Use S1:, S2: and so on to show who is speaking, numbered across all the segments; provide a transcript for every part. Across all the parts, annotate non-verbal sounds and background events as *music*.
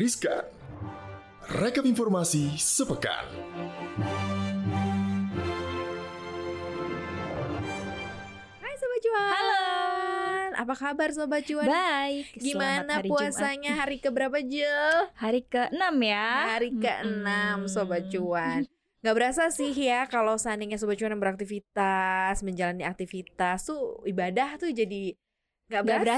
S1: Riskan. Rekap informasi sepekan.
S2: Hai Sobat Cuan
S3: Halo.
S2: Apa kabar Sobat Cuan?
S3: Baik. selamat
S2: Gimana
S3: hari
S2: puasanya
S3: Jumat.
S2: hari keberapa Jel?
S3: Hari ke-6 ya.
S2: Hari ke-6
S3: Mm-mm.
S2: Sobat Cuan Gak berasa sih ya kalau seandainya Sobat Cuan yang beraktivitas, menjalani aktivitas tuh ibadah tuh jadi gak berasa,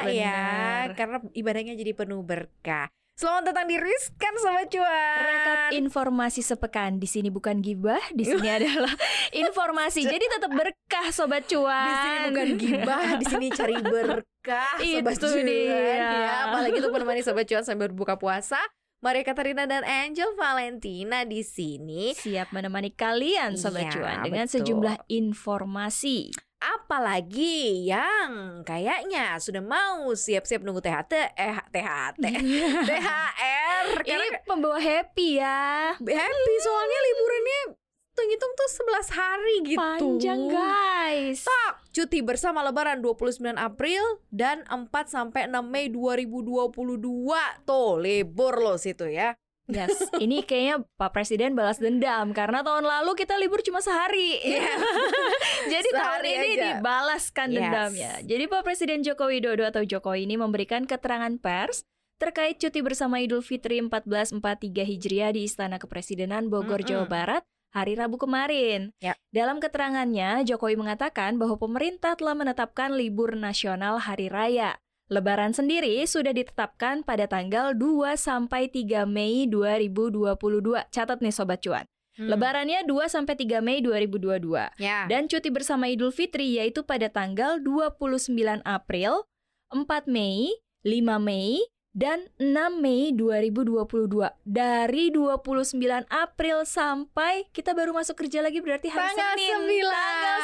S3: berasa,
S2: ya. Karena ibadahnya jadi penuh berkah Selamat datang di Riskan Sobat Cuan
S3: Rekap informasi sepekan di sini bukan gibah, di sini *laughs* adalah informasi. Jadi tetap berkah sobat cuan.
S2: Di sini bukan gibah, di sini cari berkah Sobat
S3: Itu
S2: Cuan
S3: dia.
S2: ya. Apalagi untuk menemani Sobat Cuan sambil berbuka puasa Maria Katarina dan Angel Valentina di sini
S3: Siap menemani kalian sobat
S2: Iya,
S3: cuan dengan
S2: betul.
S3: sejumlah informasi.
S2: Apalagi yang kayaknya sudah mau siap-siap nunggu THT, eh THT, THR *laughs*
S3: Ini
S2: karena
S3: pembawa happy ya.
S2: happy soalnya liburannya hitung-hitung tuh 11 hari gitu.
S3: Panjang guys.
S2: Tak, cuti bersama lebaran 29 April dan 4 sampai 6 Mei 2022. Tuh, libur loh situ ya.
S3: Yes, ini kayaknya Pak Presiden balas dendam karena tahun lalu kita libur cuma sehari.
S2: Iya. *laughs*
S3: Jadi tahun
S2: Sehari
S3: ini
S2: aja.
S3: dibalaskan
S2: Yes.
S3: dendamnya. Jadi Pak Presiden Joko Widodo atau Jokowi ini memberikan keterangan pers terkait cuti bersama Idul Fitri 1443 Hijriah di Istana Kepresidenan Bogor,
S2: Mm-mm.
S3: Jawa Barat hari Rabu kemarin.
S2: Ya.
S3: Dalam keterangannya, Jokowi mengatakan bahwa pemerintah telah menetapkan libur nasional hari raya. Lebaran sendiri sudah ditetapkan pada tanggal 2 sampai 3 Mei 2022. Catat nih sobat cuan.
S2: Hmm.
S3: Lebarannya 2 sampai 3 Mei 2022.
S2: Ya.
S3: Dan cuti bersama Idul Fitri yaitu pada tanggal 29 April, 4 Mei, 5 Mei, dan 6 Mei 2022. Dari 29 April sampai kita baru masuk kerja lagi berarti hari
S2: Tanggal
S3: Senin.
S2: 9.
S3: Tanggal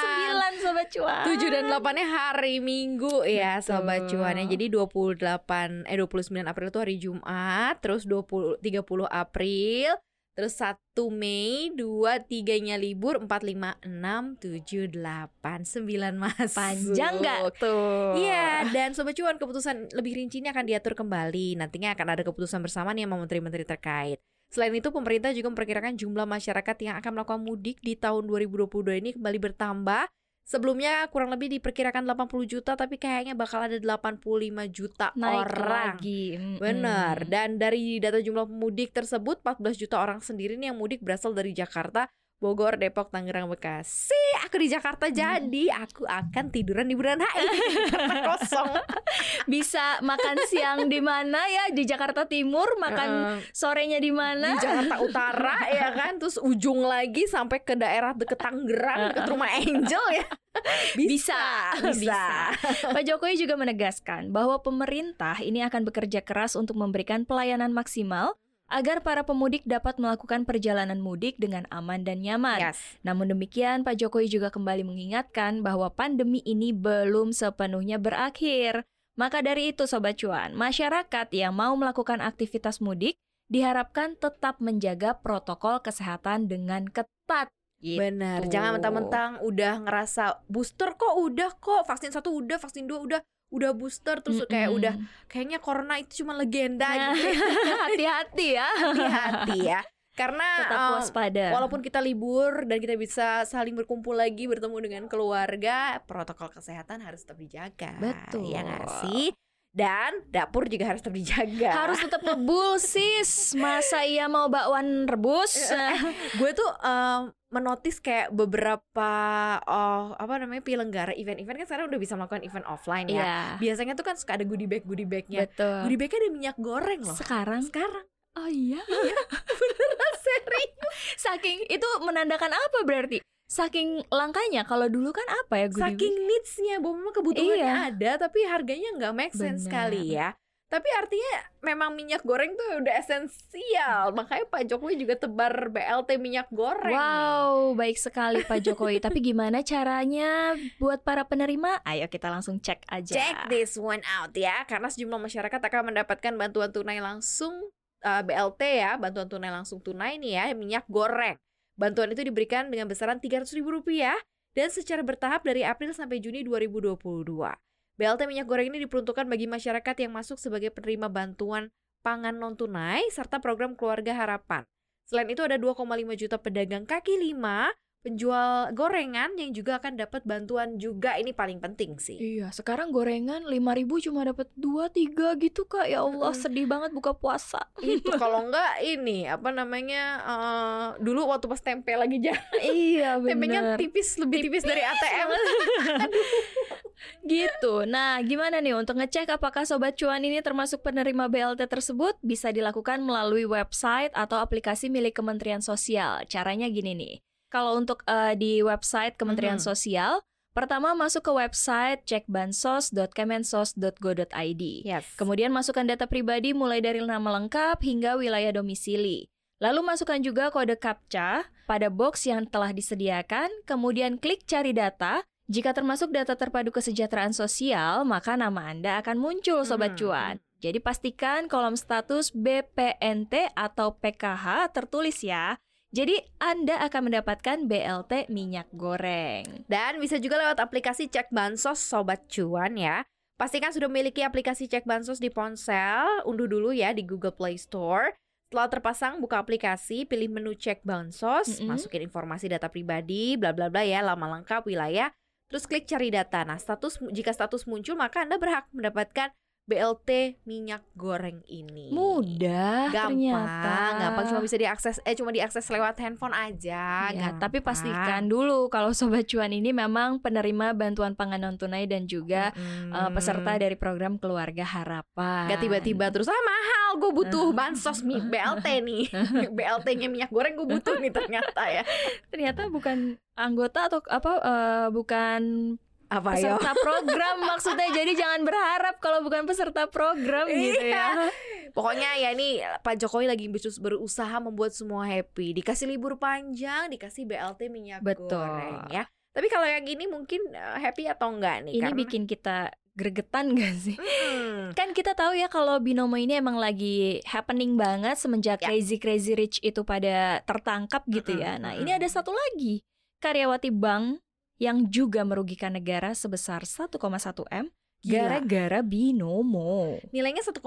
S3: 9 sobat cuan.
S2: 7 dan 8-nya hari Minggu ya
S3: Betul.
S2: sobat cuannya. Jadi 28 eh 29 April itu hari Jumat, terus 20 30 April, terus 1 Mei, 2 3-nya libur, 4 5 6 7 8 9 masuk.
S3: Panjang nggak tuh?
S2: Iya, dan sobat cuan keputusan lebih rinci ini akan diatur kembali. Nantinya akan ada keputusan bersama nih sama menteri-menteri terkait. Selain itu, pemerintah juga memperkirakan jumlah masyarakat yang akan melakukan mudik di tahun 2022 ini kembali bertambah. Sebelumnya kurang lebih diperkirakan 80 juta, tapi kayaknya bakal ada 85 juta
S3: Naik
S2: orang.
S3: lagi.
S2: Benar. Dan dari data jumlah pemudik tersebut, 14 juta orang sendiri nih yang mudik berasal dari Jakarta, Bogor, Depok, Tangerang, Bekasi. Aku di Jakarta jadi aku akan tiduran di Bundaran HI karena *laughs* kosong.
S3: Bisa makan siang di mana ya di Jakarta Timur, makan
S2: Heeh.
S3: sorenya di mana?
S2: di Jakarta Utara *laughs* ya kan, terus ujung lagi sampai ke daerah deket Tangerang, deket rumah Angel ya. *laughs*
S3: Bisa,
S2: bisa.
S3: Pak Jokowi juga menegaskan bahwa pemerintah ini akan bekerja keras untuk memberikan pelayanan maksimal agar para pemudik dapat melakukan perjalanan mudik dengan aman dan nyaman.
S2: Yes.
S3: Namun demikian, Pak Jokowi juga kembali mengingatkan bahwa pandemi ini belum sepenuhnya berakhir. Maka dari itu, Sobat Cuan, masyarakat yang mau melakukan aktivitas mudik diharapkan tetap menjaga protokol kesehatan dengan ketat. Gitu.
S2: Benar, jangan mentang-mentang udah ngerasa booster kok udah kok vaksin satu udah vaksin dua udah udah booster terus kayak
S3: Mm-mm.
S2: udah kayaknya corona itu cuma legenda
S3: Nah,
S2: gitu. *laughs*
S3: hati-hati ya.
S2: Hati-hati ya. Karena
S3: Tetap
S2: um,
S3: waspada.
S2: walaupun kita libur dan kita bisa saling berkumpul lagi bertemu dengan keluarga, protokol kesehatan harus tetap dijaga.
S3: Betul.
S2: Ya nggak sih? Dan dapur juga harus tetap dijaga.
S3: harus tetap ngebul sis. Masa iya mau bakwan rebus?
S2: Gue tuh um, menotis kayak beberapa oh apa namanya penyelenggara event-event. Kan sekarang udah bisa melakukan event offline ya.
S3: Iya.
S2: Biasanya tuh kan suka ada goodie bag goodie bagnya.
S3: betul.
S2: Goodie bagnya ada minyak goreng loh.
S3: sekarang?
S2: Sekarang.
S3: Oh iya. *laughs*
S2: Beneran serius.
S3: saking itu menandakan apa berarti saking langkanya kalau dulu kan apa ya goodie
S2: Saking needs-nya bahwa memang kebutuhannya
S3: Iya.
S2: ada tapi harganya nggak make sense
S3: Bener.
S2: sekali ya. Tapi artinya memang minyak goreng tuh udah esensial. Makanya Pak Jokowi juga tebar BLT minyak goreng.
S3: Wow, baik sekali Pak Jokowi. *laughs* Tapi gimana caranya buat para penerima? Ayo kita langsung cek aja.
S2: Check this one out ya, karena sejumlah masyarakat akan mendapatkan bantuan tunai langsung uh, BLT ya, bantuan tunai langsung tunai nih ya, minyak goreng. Bantuan itu diberikan dengan besaran Rp300.000 dan secara bertahap dari April sampai Juni 2022. BLT minyak goreng ini diperuntukkan bagi masyarakat yang masuk sebagai penerima bantuan pangan non-tunai, serta program Keluarga Harapan. Selain itu ada 2,5 juta pedagang kaki lima, penjual gorengan yang juga akan dapat bantuan juga. Ini paling penting sih.
S3: Iya, sekarang gorengan 5000 cuma dapat 2 3 gitu Kak. Ya Allah,
S2: Mm-mm.
S3: sedih banget buka puasa. *laughs*
S2: Itu kalau enggak ini apa namanya eh, dulu waktu pas tempe lagi jalan *laughs*
S3: iya, *laughs*
S2: tempenya
S3: bener.
S2: tipis lebih tipis dari ATM.
S3: gitu. Nah, gimana nih untuk ngecek apakah sobat cuan ini termasuk penerima BLT tersebut? Bisa dilakukan melalui website atau aplikasi milik Kementerian Sosial. Caranya gini nih. Kalau untuk eh, di website Kementerian
S2: Mhm.
S3: Sosial, pertama masuk ke website cekbansos.kemensos.go.id.
S2: Yes.
S3: Kemudian masukkan data pribadi mulai dari nama lengkap hingga wilayah domisili. Lalu masukkan juga kode CAPTCHA pada box yang telah disediakan, kemudian klik cari data. Jika termasuk data terpadu kesejahteraan sosial, maka nama Anda akan muncul Sobat
S2: Hmm,
S3: Cuan. Jadi pastikan kolom status BPNT atau PKH tertulis ya. Jadi Anda akan mendapatkan BLT minyak goreng.
S2: Dan bisa juga lewat aplikasi Cek Bansos Sobat Cuan ya. Pastikan sudah memiliki aplikasi Cek Bansos di ponsel, unduh dulu ya di Google Play Store. Setelah terpasang, buka aplikasi, pilih menu Cek Bansos,
S3: Mm-mm.
S2: masukin informasi data pribadi, bla bla bla ya, lama lengkap, wilayah, terus klik cari data. Nah, status jika status muncul maka Anda berhak mendapatkan BLT minyak goreng ini.
S3: Mudah
S2: Gampang,
S3: ternyata.
S2: gampang cuma bisa diakses eh cuma diakses lewat handphone aja.
S3: Ya, tapi pastikan dulu kalau sobat cuan ini memang penerima bantuan pangan non tunai dan juga
S2: Mm-mm.
S3: eh, peserta dari program keluarga harapan.
S2: Gak tiba-tiba terus ah mahal gue butuh bansos mi BLT nih *laughs* BLT-nya *laughs* minyak goreng gue butuh nih ternyata ya
S3: ternyata bukan anggota atau apa eh, bukan
S2: apa
S3: peserta program *laughs* maksudnya. Jadi jangan berharap kalau bukan peserta program gitu ya.
S2: pokoknya ya ini Pak Jokowi lagi berus- berusaha membuat semua happy dikasih libur panjang dikasih BLT minyak
S3: Betul.
S2: goreng ya tapi kalau yang gini mungkin eh, happy atau enggak nih
S3: Ini
S2: Karena-
S3: bikin kita gregetan *laughs* gak sih?
S2: Mm.
S3: Kan kita tahu ya kalau binomo ini emang lagi happening banget semenjak
S2: Ya.
S3: Crazy Crazy Rich itu pada tertangkap gitu ya. Nah, ini ada satu lagi. Karyawati bank yang juga merugikan negara sebesar 1,1 M gara-gara binomo.
S2: nilainya 1,1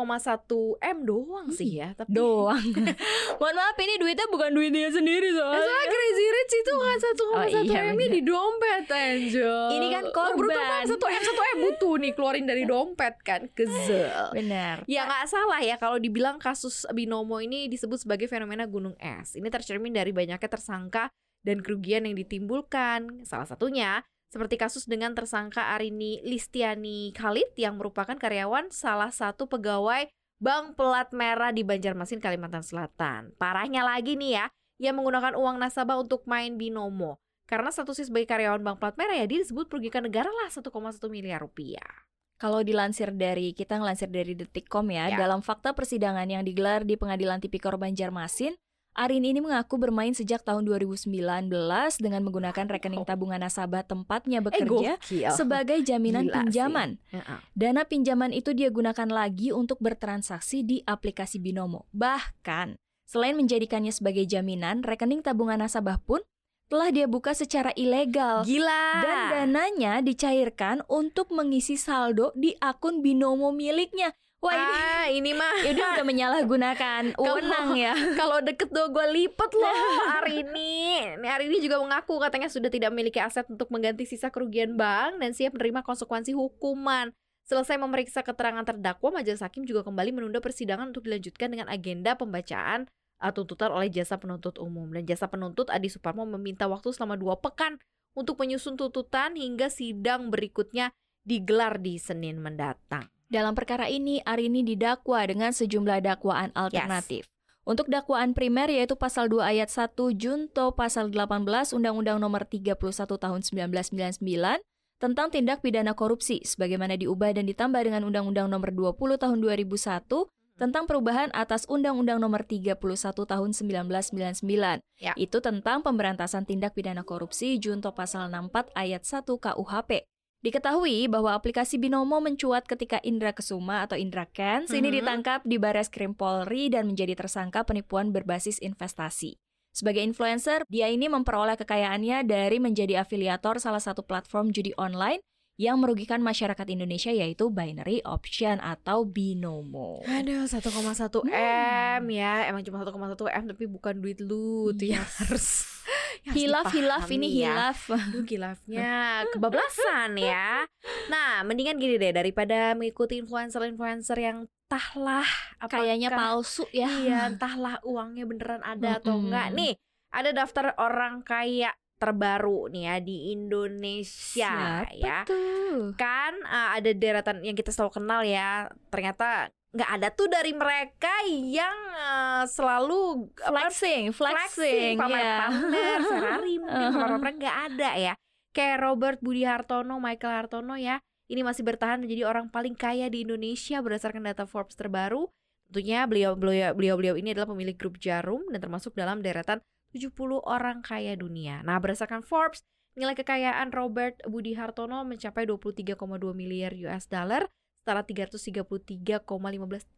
S2: m doang sih ya tapi
S3: Doang. *laughs* *laughs* Mohon maaf ini duitnya bukan duit dia sendiri soalnya.
S2: Soalnya Crazy Rich itu kan 1,1
S3: Oh, iya,
S2: M-nya
S3: bener.
S2: di dompet Angel
S3: Ini kan
S2: beruntung
S3: korban.
S2: banget 1 M 1 M butuh nih keluarin dari dompet kan Kezel
S3: Benar.
S2: Ya nggak salah ya kalau dibilang kasus binomo ini disebut sebagai fenomena gunung es. Ini tercermin dari banyaknya tersangka dan kerugian yang ditimbulkan. Salah satunya seperti kasus dengan tersangka Arini Listiani Khalid yang merupakan karyawan salah satu pegawai Bank Pelat Merah di Banjarmasin, Kalimantan Selatan. Parahnya lagi nih ya, ia menggunakan uang nasabah untuk main binomo. Karena statusnya sebagai karyawan Bank Pelat Merah ya dia disebut merugikan negara lah 1,1 miliar rupiah.
S3: Kalau dilansir dari kita ngelansir dari Detikcom ya,
S2: Ya.
S3: dalam fakta persidangan yang digelar di Pengadilan Tipikor Banjarmasin, Arin ini mengaku bermain sejak tahun 2019 dengan menggunakan rekening tabungan nasabah tempatnya
S2: Eh
S3: bekerja sebagai jaminan
S2: Gila
S3: pinjaman. Dana pinjaman itu dia gunakan lagi untuk bertransaksi di aplikasi Binomo. Bahkan, selain menjadikannya sebagai jaminan, rekening tabungan nasabah pun telah dia buka secara ilegal.
S2: Gila.
S3: Dan dananya dicairkan untuk mengisi saldo di akun Binomo miliknya. Wah ini
S2: ah, ini mah *laughs*
S3: ini udah menyalahgunakan *laughs* wewenang ya. *laughs*
S2: kalau deket tuh gue lipet loh hari ini. Hari ini juga mengaku katanya sudah tidak memiliki aset untuk mengganti sisa kerugian bank dan siap menerima konsekuensi hukuman. Selesai memeriksa keterangan terdakwa, majelis hakim juga kembali menunda persidangan untuk dilanjutkan dengan agenda pembacaan uh, tuntutan oleh jasa penuntut umum. Dan jasa penuntut Adi Suparmo meminta waktu selama dua pekan untuk menyusun tuntutan hingga sidang berikutnya digelar di Senin mendatang.
S3: Dalam perkara ini, Arini didakwa dengan sejumlah dakwaan alternatif. Untuk dakwaan primer yaitu pasal 2 ayat 1 junto pasal 18 Undang-Undang Nomor 31 Tahun 1999 tentang tindak pidana korupsi sebagaimana diubah dan ditambah dengan Undang-Undang Nomor 20 Tahun 2001 tentang perubahan atas Undang-Undang Nomor 31 Tahun 1999.
S2: Ya.
S3: Itu tentang pemberantasan tindak pidana korupsi junto pasal 64 ayat 1 KUHP. Diketahui bahwa aplikasi Binomo mencuat ketika Indra Kesuma atau Indra Kents ini
S2: Mhm.
S3: ditangkap di Bares Krim Polri dan menjadi tersangka penipuan berbasis investasi. Sebagai influencer, dia ini memperoleh kekayaannya dari menjadi afiliator salah satu platform judi online yang merugikan masyarakat Indonesia yaitu binary option atau binomo.
S2: Aduh, 1,1 M ya. Emang cuma 1,1 M tapi bukan duit lu tuh
S3: Yes.
S2: yang harus
S3: Hilaf hilaf ini
S2: ya.
S3: hilaf.
S2: Aduh kilafnya kebablasan ya. Nah, mendingan gini deh daripada mengikuti influencer-influencer yang entahlah
S3: Kayaknya palsu ya.
S2: Iya, entahlah uangnya beneran ada atau
S3: Mm-mm.
S2: enggak. Nih, ada daftar orang kaya terbaru nih ya di Indonesia
S3: Siapa
S2: ya.
S3: tuh?
S2: Kan uh, ada deretan yang kita selalu kenal ya. Ternyata nggak ada tuh dari mereka yang uh, selalu apa,
S3: Flexing, flexing,
S2: pamer-pamer Ferrari *laughs* mungkin
S3: Uh-huh.
S2: pamer-pamer nggak ada ya. Kayak Robert Budi Hartono Michael Hartono ya ini masih bertahan menjadi orang paling kaya di Indonesia berdasarkan data Forbes terbaru. Tentunya beliau beliau beliau beliau ini adalah pemilik grup Jarum dan termasuk dalam deretan 70 orang kaya dunia. Nah berdasarkan Forbes nilai kekayaan Robert Budi Hartono mencapai 23,2 miliar US dollar setara 333,15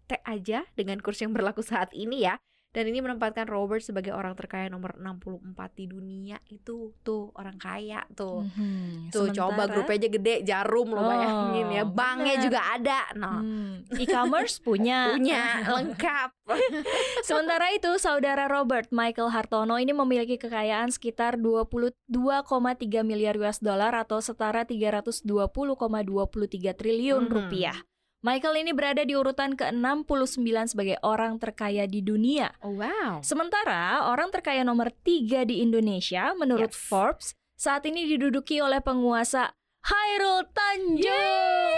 S2: T aja dengan kurs yang berlaku saat ini ya dan ini menempatkan Robert sebagai orang terkaya nomor 64 di dunia itu tuh orang kaya tuh.
S3: Mhm,
S2: Tuh coba
S3: sementara-
S2: grupnya aja gede, jarum lo
S3: Oh,
S2: bayangin ya. Banknya
S3: benar.
S2: juga ada. Nah,
S3: Hmm, e-commerce punya. *laughs*
S2: punya lengkap. *laughs*
S3: Sementara itu, saudara Robert Michael Hartono ini memiliki kekayaan sekitar 22,3 miliar US dollar atau setara 320,23 triliun
S2: Mhm.
S3: rupiah. Michael ini berada di urutan ke-69 sebagai orang terkaya di dunia.
S2: Oh, wow.
S3: Sementara orang terkaya nomor 3 di Indonesia menurut
S2: Yes.
S3: Forbes saat ini diduduki oleh penguasa Hairul Tanjung.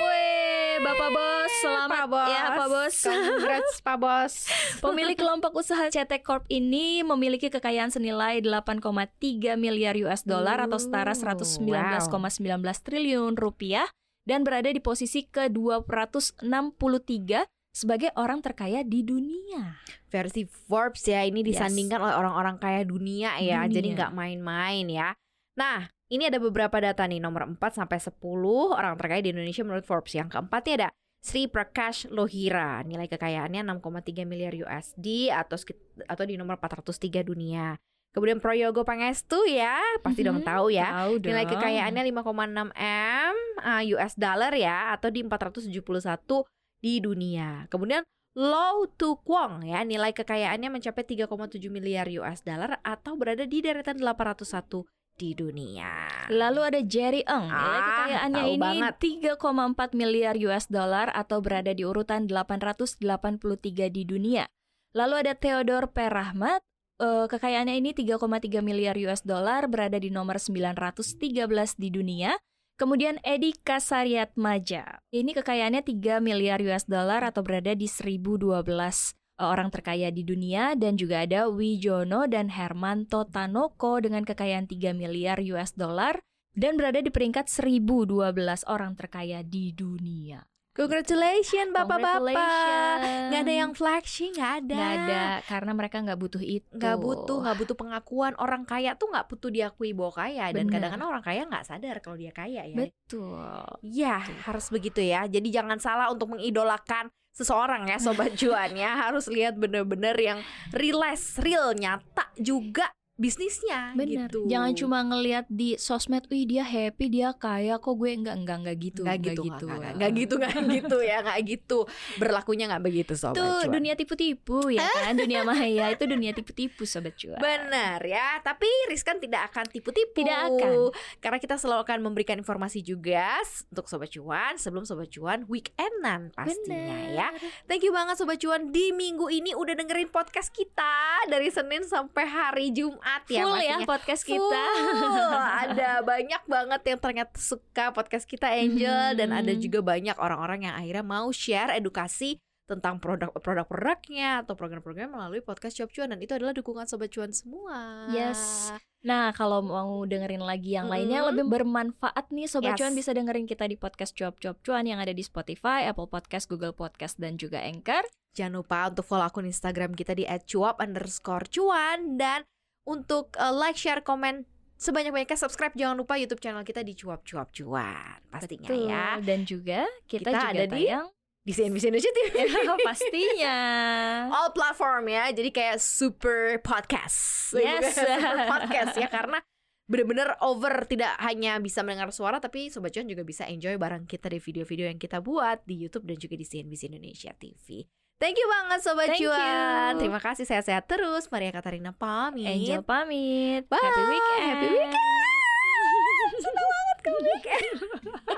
S3: Weh, Bapak Bos, selamat
S2: Pak Bos.
S3: ya Pak Bos.
S2: Congrats Pak Bos. *laughs*
S3: Pemilik kelompok usaha CT Corp ini memiliki kekayaan senilai 8,3 miliar US dollar atau setara
S2: Ooh,
S3: 119,19 triliun rupiah dan berada di posisi ke-263 sebagai orang terkaya di dunia.
S2: Versi Forbes ya ini
S3: Yes.
S2: disandingkan oleh orang-orang kaya dunia ya. Jadi
S3: Dunia.
S2: nggak main-main ya. Nah, ini ada beberapa data nih nomor 4 sampai 10 orang terkaya di Indonesia menurut Forbes. Yang keempatnya ada Sri Prakash Lohira, nilai kekayaannya 6,3 miliar USD atau atau di nomor 403 dunia. Kemudian Proyogo Pangestu ya, pasti dong
S3: Mhm,
S2: tahu ya.
S3: Tahu dong.
S2: Nilai kekayaannya 5,6 M uh, US dollar ya atau di 471 di dunia. Kemudian Low Tu Kwong ya, nilai kekayaannya mencapai 3,7 miliar US dollar atau berada di deretan 801 di dunia.
S3: Lalu ada Jerry Eng, nilai
S2: Ah,
S3: kekayaannya ini
S2: banget.
S3: 3,4 miliar US dollar atau berada di urutan 883 di dunia. Lalu ada Theodore Perahmat, eh, kekayaannya ini 3,3 miliar US dollar berada di nomor 913 di dunia. Kemudian Edi Kasariat Maja, ini kekayaannya 3 miliar US dollar atau berada di 1012 orang terkaya di dunia dan juga ada Wijono dan Hermanto Tanoko dengan kekayaan 3 miliar US dollar dan berada di peringkat 1012 orang terkaya di dunia.
S2: Congratulations bapak-bapak. Nggak ada yang flexing, nggak ada.
S3: Nggak ada karena mereka nggak butuh itu.
S2: Nggak butuh, nggak butuh pengakuan. Orang kaya tuh nggak butuh diakui bahwa kaya. Dan kadang-kadang orang kaya nggak sadar kalau dia kaya ya.
S3: Betul.
S2: Iya, harus begitu ya. Jadi jangan salah untuk mengidolakan seseorang ya, sobat *laughs* cuan ya. Harus lihat bener-bener yang realize, real, nyata juga bisnisnya
S3: Bener.
S2: gitu.
S3: Jangan cuma ngelihat di sosmed, wih dia happy, dia kaya kok gue enggak enggak enggak gitu.
S2: nggak gitu, nggak nggak- nggak gitu, nggak gitu ya, nggak gitu. Berlakunya nggak begitu sobat
S3: Itu
S2: cuan.
S3: dunia tipu-tipu ya kan, dunia maya itu dunia tipu-tipu sobat cuan.
S2: Benar ya, tapi Rizkan tidak akan tipu-tipu.
S3: Tidak akan.
S2: Karena kita selalu akan memberikan informasi juga untuk Sobat Cuan sebelum Sobat Cuan weekendan pastinya
S3: Bener.
S2: ya. Thank you banget Sobat Cuan di minggu ini udah dengerin podcast kita dari Senin sampai hari Jumat ya
S3: Full ya
S2: pastinya.
S3: podcast
S2: Full.
S3: kita. *laughs*
S2: ada banyak banget yang ternyata suka podcast kita Angel dan ada
S3: Mhm.
S2: juga banyak orang-orang yang akhirnya mau share edukasi tentang produk produk-produknya atau program-program melalui podcast Cuap Cuan dan itu adalah dukungan sobat cuan semua.
S3: Yes. Nah, kalau mau dengerin lagi yang lainnya yang
S2: Mm-mm.
S3: lebih bermanfaat nih Sobat
S2: Yes.
S3: Cuan bisa dengerin kita di podcast Cuap Cuap Cuan yang ada di Spotify, Apple Podcast, Google Podcast, dan juga Anchor.
S2: Jangan lupa untuk follow akun Instagram kita di @cuap underscore cuan dan untuk uh, like, share, komen sebanyak-banyaknya subscribe jangan lupa YouTube channel kita di cuap cuap cuan pastinya
S3: Betul.
S2: ya
S3: Dan juga kita,
S2: Kita
S3: juga
S2: ada di
S3: tayang
S2: di CNBC Indonesia TV. *laughs*
S3: ya, pastinya.
S2: all platform ya jadi kayak super podcast
S3: Yes. *laughs*
S2: super podcast ya karena bener-bener over tidak hanya bisa mendengar suara tapi sobat cuan juga bisa enjoy bareng kita di video-video yang kita buat di YouTube dan juga di CNBC Indonesia TV. Thank you banget Sobat
S3: Thank
S2: Cuan.
S3: You.
S2: Terima kasih sehat-sehat terus. Maria Katarina pamit.
S3: Angel pamit.
S2: Bye.
S3: Happy weekend.
S2: Happy weekend. *laughs* Senang banget ke weekend. *laughs*